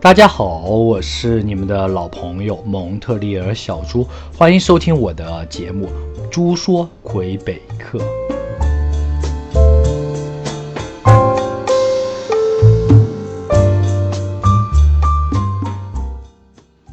大家好，我是你们的老朋友蒙特利尔小猪，欢迎收听我的节目《猪说魁北克》。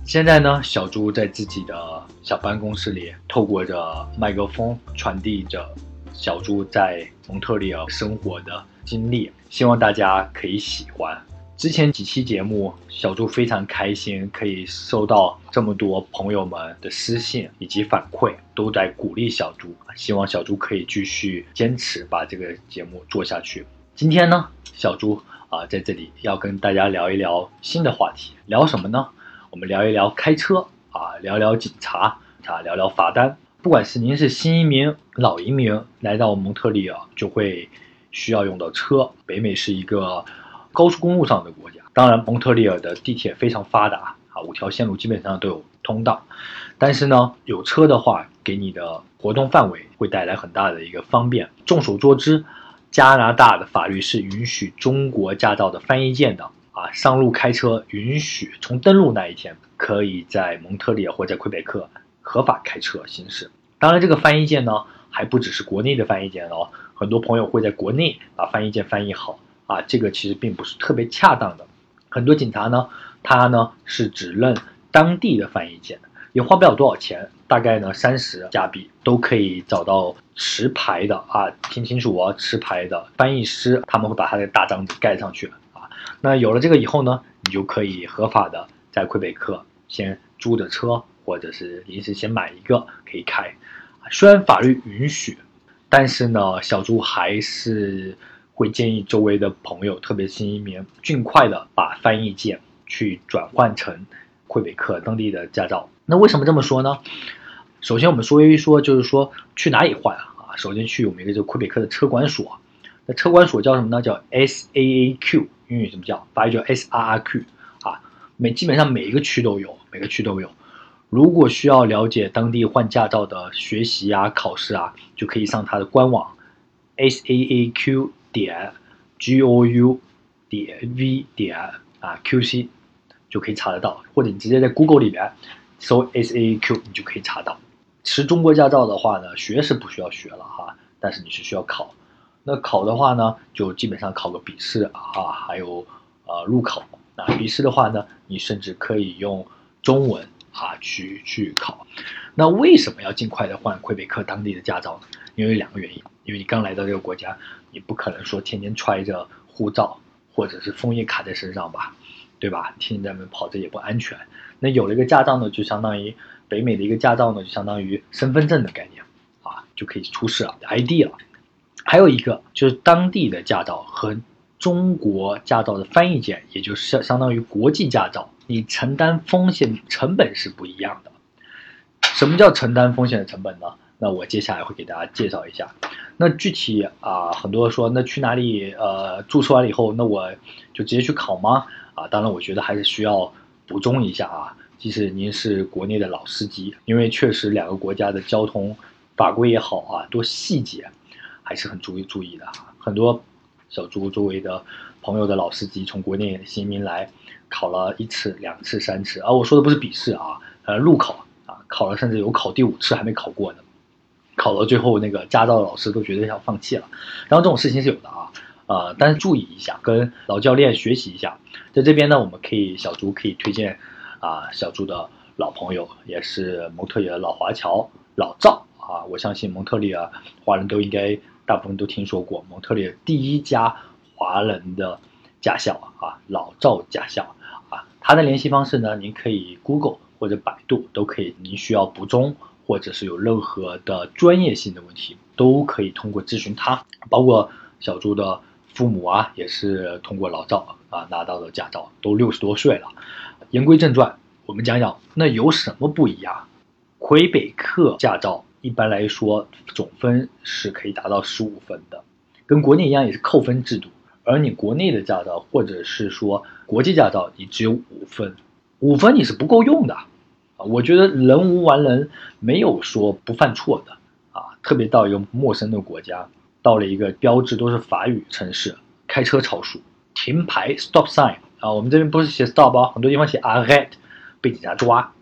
现在呢，小猪在自己的小办公室里，透过着麦克风传递着小猪在蒙特利尔生活的经历，希望大家可以喜欢。之前几期节目，小猪非常开心，可以收到这么多朋友们的私信以及反馈，都在鼓励小猪，希望小猪可以继续坚持把这个节目做下去。今天呢，小猪啊在这里要跟大家聊一聊新的话题，聊什么呢？我们聊一聊开车啊，聊聊警察啊，聊聊罚单。不管是您是新移民、老移民，来到蒙特利尔就会需要用到车。北美是一个。高速公路上的国家，当然蒙特利尔的地铁非常发达啊，五条线路基本上都有通道。但是呢，有车的话，给你的活动范围会带来很大的一个方便。众所周知，加拿大的法律是允许中国驾照的翻译件的啊，上路开车允许从登陆那一天可以在蒙特利尔或者魁北克合法开车行驶。当然，这个翻译件呢，还不只是国内的翻译件哦，很多朋友会在国内把翻译件翻译好。啊，这个其实并不是特别恰当的。很多警察呢，他呢是只认当地的翻译件，也花不了多少钱，大概呢三十加币都可以找到持牌的啊，听清楚哦，持牌的翻译师，他们会把他的大章子盖上去啊。那有了这个以后呢，你就可以合法的在魁北克先租的车，或者是临时先买一个可以开。虽然法律允许，但是呢，小猪还是。会建议周围的朋友，特别新移民，尽快的把翻译件去转换成魁北克当地的驾照。那为什么这么说呢？首先，我们说一说，就是说去哪里换啊？啊，首先去我们一个叫魁北克的车管所。那车管所叫什么呢？叫 S A A Q，英语怎么叫？法语叫 S R R Q。啊，每基本上每一个区都有，每个区都有。如果需要了解当地换驾照的学习啊、考试啊，就可以上它的官网 S A A Q。点 g o u 点 v 点啊 q c 就可以查得到，或者你直接在 Google 里面搜 s a q，你就可以查到。持中国驾照的话呢，学是不需要学了哈，但是你是需要考。那考的话呢，就基本上考个笔试啊，还有呃路考。那笔试的话呢，你甚至可以用中文啊去去考。那为什么要尽快的换魁北克当地的驾照呢？因为两个原因，因为你刚来到这个国家，你不可能说天天揣着护照或者是枫叶卡在身上吧，对吧？天天在外面跑着也不安全。那有了一个驾照呢，就相当于北美的一个驾照呢，就相当于身份证的概念啊，就可以出示了 ID 了。还有一个就是当地的驾照和中国驾照的翻译件，也就是相相当于国际驾照，你承担风险成本是不一样的。什么叫承担风险的成本呢？那我接下来会给大家介绍一下。那具体啊，很多说那去哪里呃注册完了以后，那我就直接去考吗？啊，当然我觉得还是需要补充一下啊。即使您是国内的老司机，因为确实两个国家的交通法规也好啊，多细节还是很注意注意的。很多小猪周围的朋友的老司机从国内新移民来考了一次、两次、三次啊，我说的不是笔试啊，呃，路考啊，考了甚至有考第五次还没考过呢。考到最后，那个驾照的老师都觉得要放弃了。然后这种事情是有的啊，呃，但是注意一下，跟老教练学习一下。在这边呢，我们可以小朱可以推荐啊，小朱的老朋友，也是蒙特利尔老华侨老赵啊。我相信蒙特利尔华人都应该大部分都听说过蒙特利尔第一家华人的驾校啊，老赵驾校啊。他的联系方式呢，您可以 Google 或者百度都可以。您需要补充。或者是有任何的专业性的问题，都可以通过咨询他。包括小朱的父母啊，也是通过老赵啊拿到的驾照，都六十多岁了。言归正传，我们讲讲那有什么不一样？魁北克驾照一般来说总分是可以达到十五分的，跟国内一样也是扣分制度。而你国内的驾照或者是说国际驾照，你只有五分，五分你是不够用的。我觉得人无完人，没有说不犯错的啊。特别到一个陌生的国家，到了一个标志都是法语城市，开车超速，停牌 stop sign 啊，我们这边不是写 stop 啊，很多地方写 arrêt，被警察抓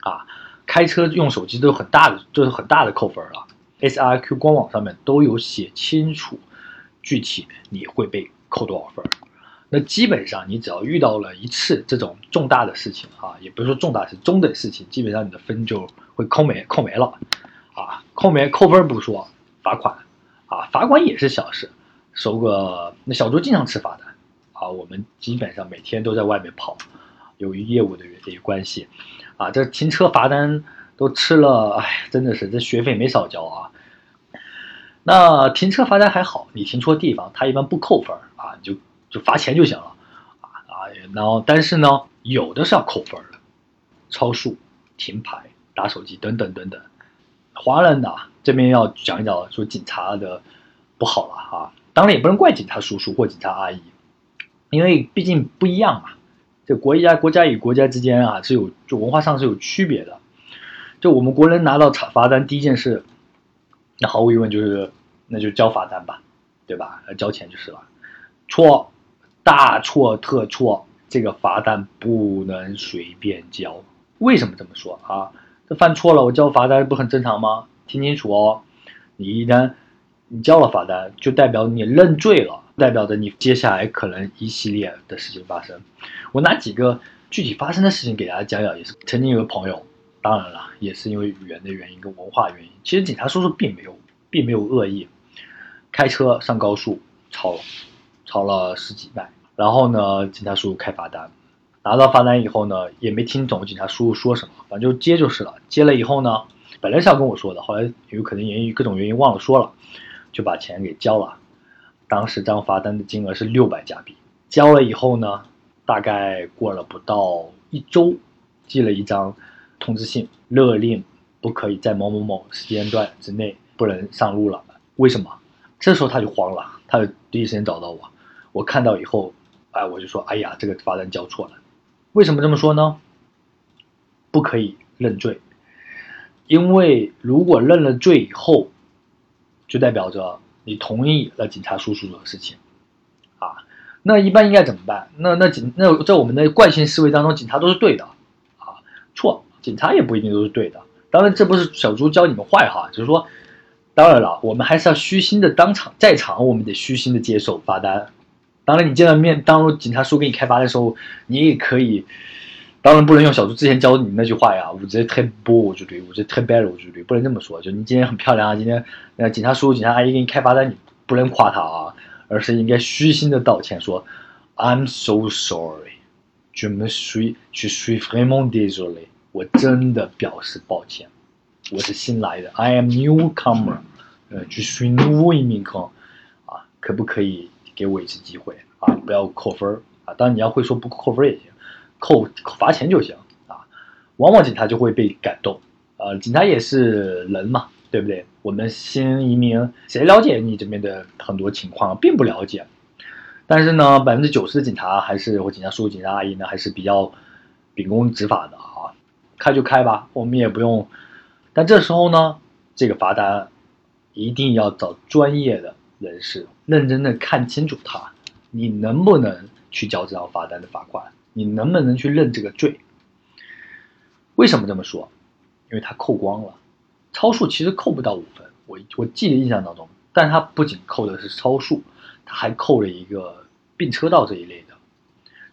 啊。开车用手机都有很大的，就是很大的扣分了。S R Q 官网上面都有写清楚，具体你会被扣多少分。那基本上你只要遇到了一次这种重大的事情啊，也不是说重大是中等事情，基本上你的分就会扣没扣没了啊，扣没扣分不说，罚款啊，罚款也是小事，收个那小周经常吃罚单啊，我们基本上每天都在外面跑，由于业务的这些关系啊，这停车罚单都吃了，哎，真的是这学费没少交啊。那停车罚单还好，你停错地方，他一般不扣分啊，你就。就罚钱就行了，啊啊，然后但是呢，有的是要扣分的，超速、停牌、打手机等等等等。华人呢这边要讲一讲说警察的不好了啊，当然也不能怪警察叔叔或警察阿姨，因为毕竟不一样嘛，这国家国家与国家之间啊是有就文化上是有区别的。就我们国人拿到罚罚单第一件事，那毫无疑问就是那就交罚单吧，对吧？交钱就是了，错。大错特错！这个罚单不能随便交。为什么这么说啊？这犯错了，我交罚单不很正常吗？听清楚哦，你一旦你交了罚单，就代表你认罪了，代表着你接下来可能一系列的事情发生。我拿几个具体发生的事情给大家讲讲，也是曾经有个朋友，当然了，也是因为语言的原因跟文化原因。其实警察叔叔并没有，并没有恶意，开车上高速超了，超了十几迈。然后呢，警察叔叔开罚单，拿到罚单以后呢，也没听懂警察叔叔说什么，反正就接就是了。接了以后呢，本来是要跟我说的，后来有可能因各种原因忘了说了，就把钱给交了。当时张罚单的金额是六百加币。交了以后呢，大概过了不到一周，寄了一张通知信，勒令不可以在某某某时间段之内不能上路了。为什么？这时候他就慌了，他就第一时间找到我，我看到以后。哎，我就说，哎呀，这个罚单交错了。为什么这么说呢？不可以认罪，因为如果认了罪以后，就代表着你同意了警察叔叔的事情啊。那一般应该怎么办？那那警那在我们的惯性思维当中，警察都是对的啊。错，警察也不一定都是对的。当然，这不是小猪教你们坏哈，就是说，当然了，我们还是要虚心的当场在场，我们得虚心的接受罚单。当然，你见到面，当警察叔给你开罚的时候，你也可以。当然不能用小猪之前教你那句话呀，我这太波，我就对，我这太 bad，我就对，不能这么说。就你今天很漂亮啊，今天呃，警察叔叔、警察阿姨给你开罚单，你不能夸他啊，而是应该虚心的道歉，说 I'm so sorry，je me suis je suis vraiment désolé，我真的表示抱歉，我是新来的，I am newcomer，呃，je suis nouveau immigrant，啊，可不可以？给我一次机会啊！不要扣分儿啊！当然你要会说不扣分也行，扣罚钱就行啊！往往警察就会被感动，呃，警察也是人嘛，对不对？我们新移民谁了解你这边的很多情况，并不了解。但是呢，百分之九十的警察还是或警察叔叔、警察阿姨呢，还是比较秉公执法的啊！开就开吧，我们也不用。但这时候呢，这个罚单一定要找专业的。人士认真的看清楚他，你能不能去交这张罚单的罚款？你能不能去认这个罪？为什么这么说？因为他扣光了，超速其实扣不到五分，我我记得印象当中，但他不仅扣的是超速，他还扣了一个并车道这一类的，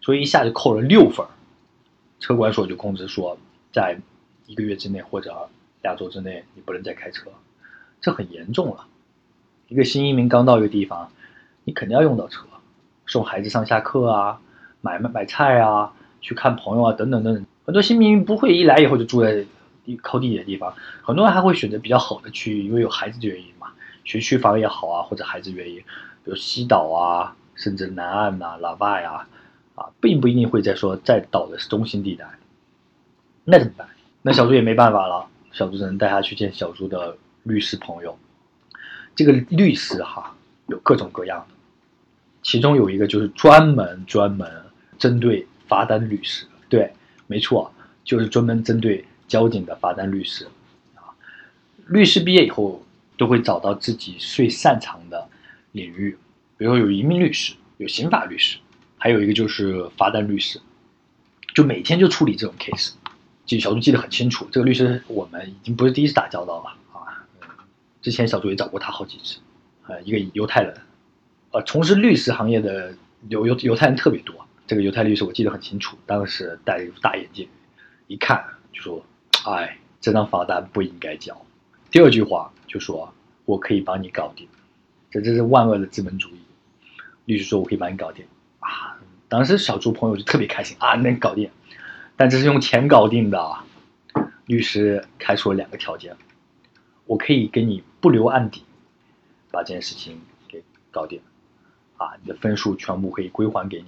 所以一下就扣了六分。车管所就通知说，在一个月之内或者两周之内，你不能再开车，这很严重了。一个新移民刚到一个地方，你肯定要用到车，送孩子上下课啊，买买买菜啊，去看朋友啊，等等等等。很多新移民不会一来以后就住在地靠地铁的地方，很多人还会选择比较好的区域，因为有孩子的原因嘛，学区房也好啊，或者孩子原因，比如西岛啊，甚至南岸呐、拉瓦呀，啊，并不一定会再说在岛的中心地带。那怎么办？那小猪也没办法了，小猪只能带他去见小猪的律师朋友。这个律师哈有各种各样的，其中有一个就是专门专门针对罚单律师，对，没错，就是专门针对交警的罚单律师啊。律师毕业以后都会找到自己最擅长的领域，比如说有移民律师有刑法律师，还有一个就是罚单律师，就每天就处理这种 case。记小朱记得很清楚，这个律师我们已经不是第一次打交道了，之前小朱也找过他好几次，呃，一个犹太人，呃，从事律师行业的犹犹犹太人特别多。这个犹太律师我记得很清楚，当时戴了一副大眼镜，一看就说：“哎，这张罚单不应该交。”第二句话就说：“我可以帮你搞定。”这这是万恶的资本主义。律师说：“我可以帮你搞定。”啊，当时小朱朋友就特别开心啊，能搞定。但这是用钱搞定的，律师开出了两个条件：我可以给你不留案底，把这件事情给搞定，啊，你的分数全部可以归还给你，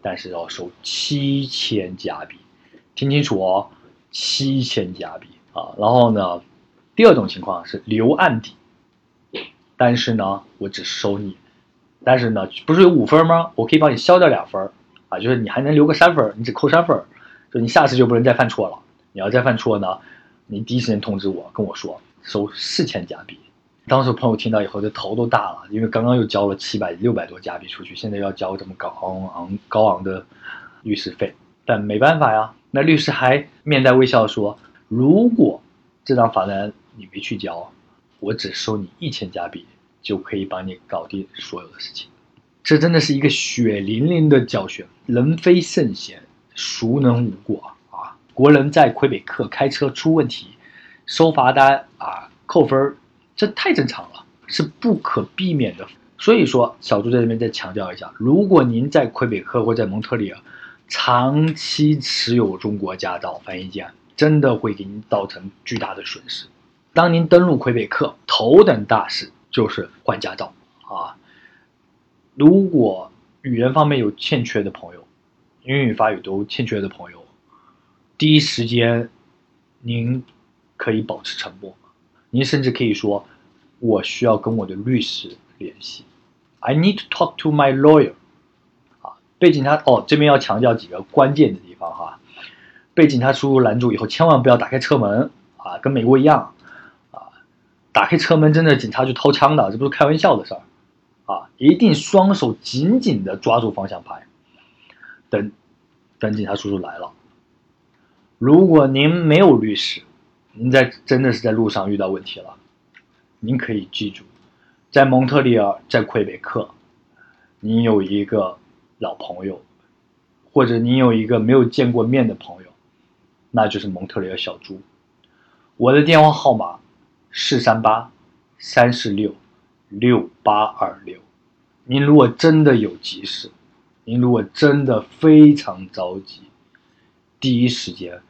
但是要收七千加币，听清楚哦，七千加币啊。然后呢，第二种情况是留案底，但是呢，我只收你，但是呢，不是有五分吗？我可以帮你消掉两分，啊，就是你还能留个三分，你只扣三分。就你下次就不能再犯错了。你要再犯错呢，你第一时间通知我，跟我说收四千加币。当时朋友听到以后，这头都大了，因为刚刚又交了七百六百多加币出去，现在要交这么高昂高昂的律师费。但没办法呀，那律师还面带微笑说：“如果这张罚单你没去交，我只收你一千加币，就可以帮你搞定所有的事情。”这真的是一个血淋淋的教训，人非圣贤。孰能无过啊？国人在魁北克开车出问题，收罚单啊，扣分这太正常了，是不可避免的。所以说，小朱在这边再强调一下：如果您在魁北克或在蒙特利尔长期持有中国驾照翻译件，真的会给您造成巨大的损失。当您登陆魁北克，头等大事就是换驾照啊！如果语言方面有欠缺的朋友，英语、法语都欠缺的朋友，第一时间，您可以保持沉默，您甚至可以说：“我需要跟我的律师联系。” I need to talk to my lawyer。啊，被警察哦，这边要强调几个关键的地方哈。被警察叔叔拦住以后，千万不要打开车门啊，跟美国一样啊，打开车门真的警察就掏枪的，这不是开玩笑的事儿啊！一定双手紧紧的抓住方向盘。等，等警察叔叔来了。如果您没有律师，您在真的是在路上遇到问题了，您可以记住，在蒙特利尔，在魁北克，您有一个老朋友，或者您有一个没有见过面的朋友，那就是蒙特利尔小猪。我的电话号码四三八三四六六八二六。您如果真的有急事。您如果真的非常着急，第一时间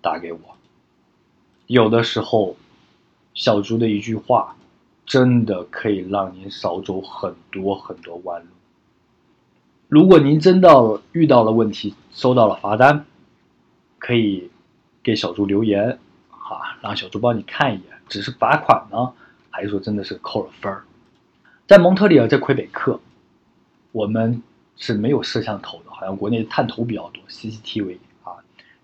打给我。有的时候，小猪的一句话，真的可以让您少走很多很多弯路。如果您真的遇到了问题，收到了罚单，可以给小猪留言，哈，让小猪帮你看一眼，只是罚款呢，还是说真的是扣了分儿？在蒙特利尔，在魁北克，我们。是没有摄像头的，好像国内探头比较多，CCTV 啊，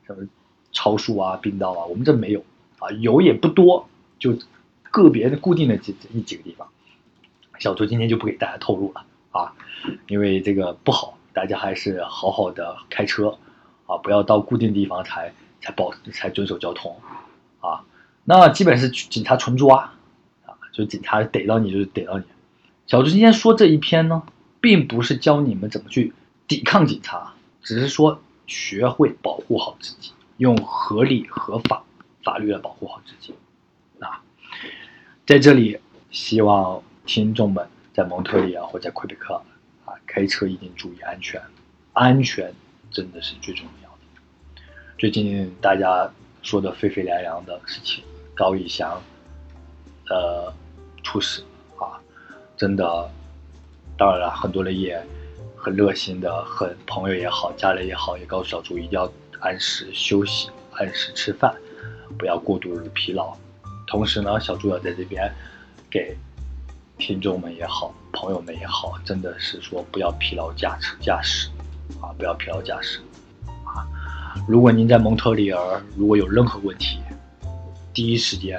什么超速啊、并道啊，我们这没有啊，有也不多，就个别的固定的几一几个地方。小周今天就不给大家透露了啊，因为这个不好，大家还是好好的开车啊，不要到固定地方才才保才遵守交通啊。那基本是警察纯抓啊，就警察逮到你就是逮到你。小周今天说这一篇呢。并不是教你们怎么去抵抗警察，只是说学会保护好自己，用合理合法法律来保护好自己。啊，在这里希望听众们在蒙特利尔或在魁北克啊开车一定注意安全，安全真的是最重要的。最近大家说的沸沸扬扬的事情，高以翔呃出事啊，真的。当然了，很多人也很热心的，很朋友也好，家人也好，也告诉小猪一定要按时休息，按时吃饭，不要过度的疲劳。同时呢，小猪要在这边给听众们也好，朋友们也好，真的是说不要疲劳驾驶驾驶啊，不要疲劳驾驶啊。如果您在蒙特利尔如果有任何问题，第一时间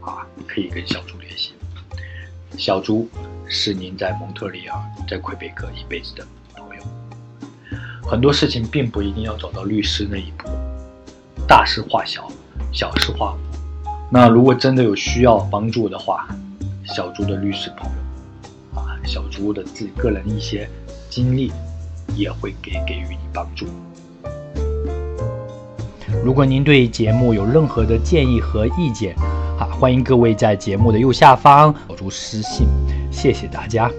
啊可以跟小猪联系。小朱是您在蒙特利尔、在魁北克一辈子的朋友。很多事情并不一定要走到律师那一步，大事化小，小事化无。那如果真的有需要帮助的话，小朱的律师朋友啊，小朱的自己个人一些经历也会给给予你帮助。如果您对节目有任何的建议和意见，啊，欢迎各位在节目的右下方留出私信。谢谢大家。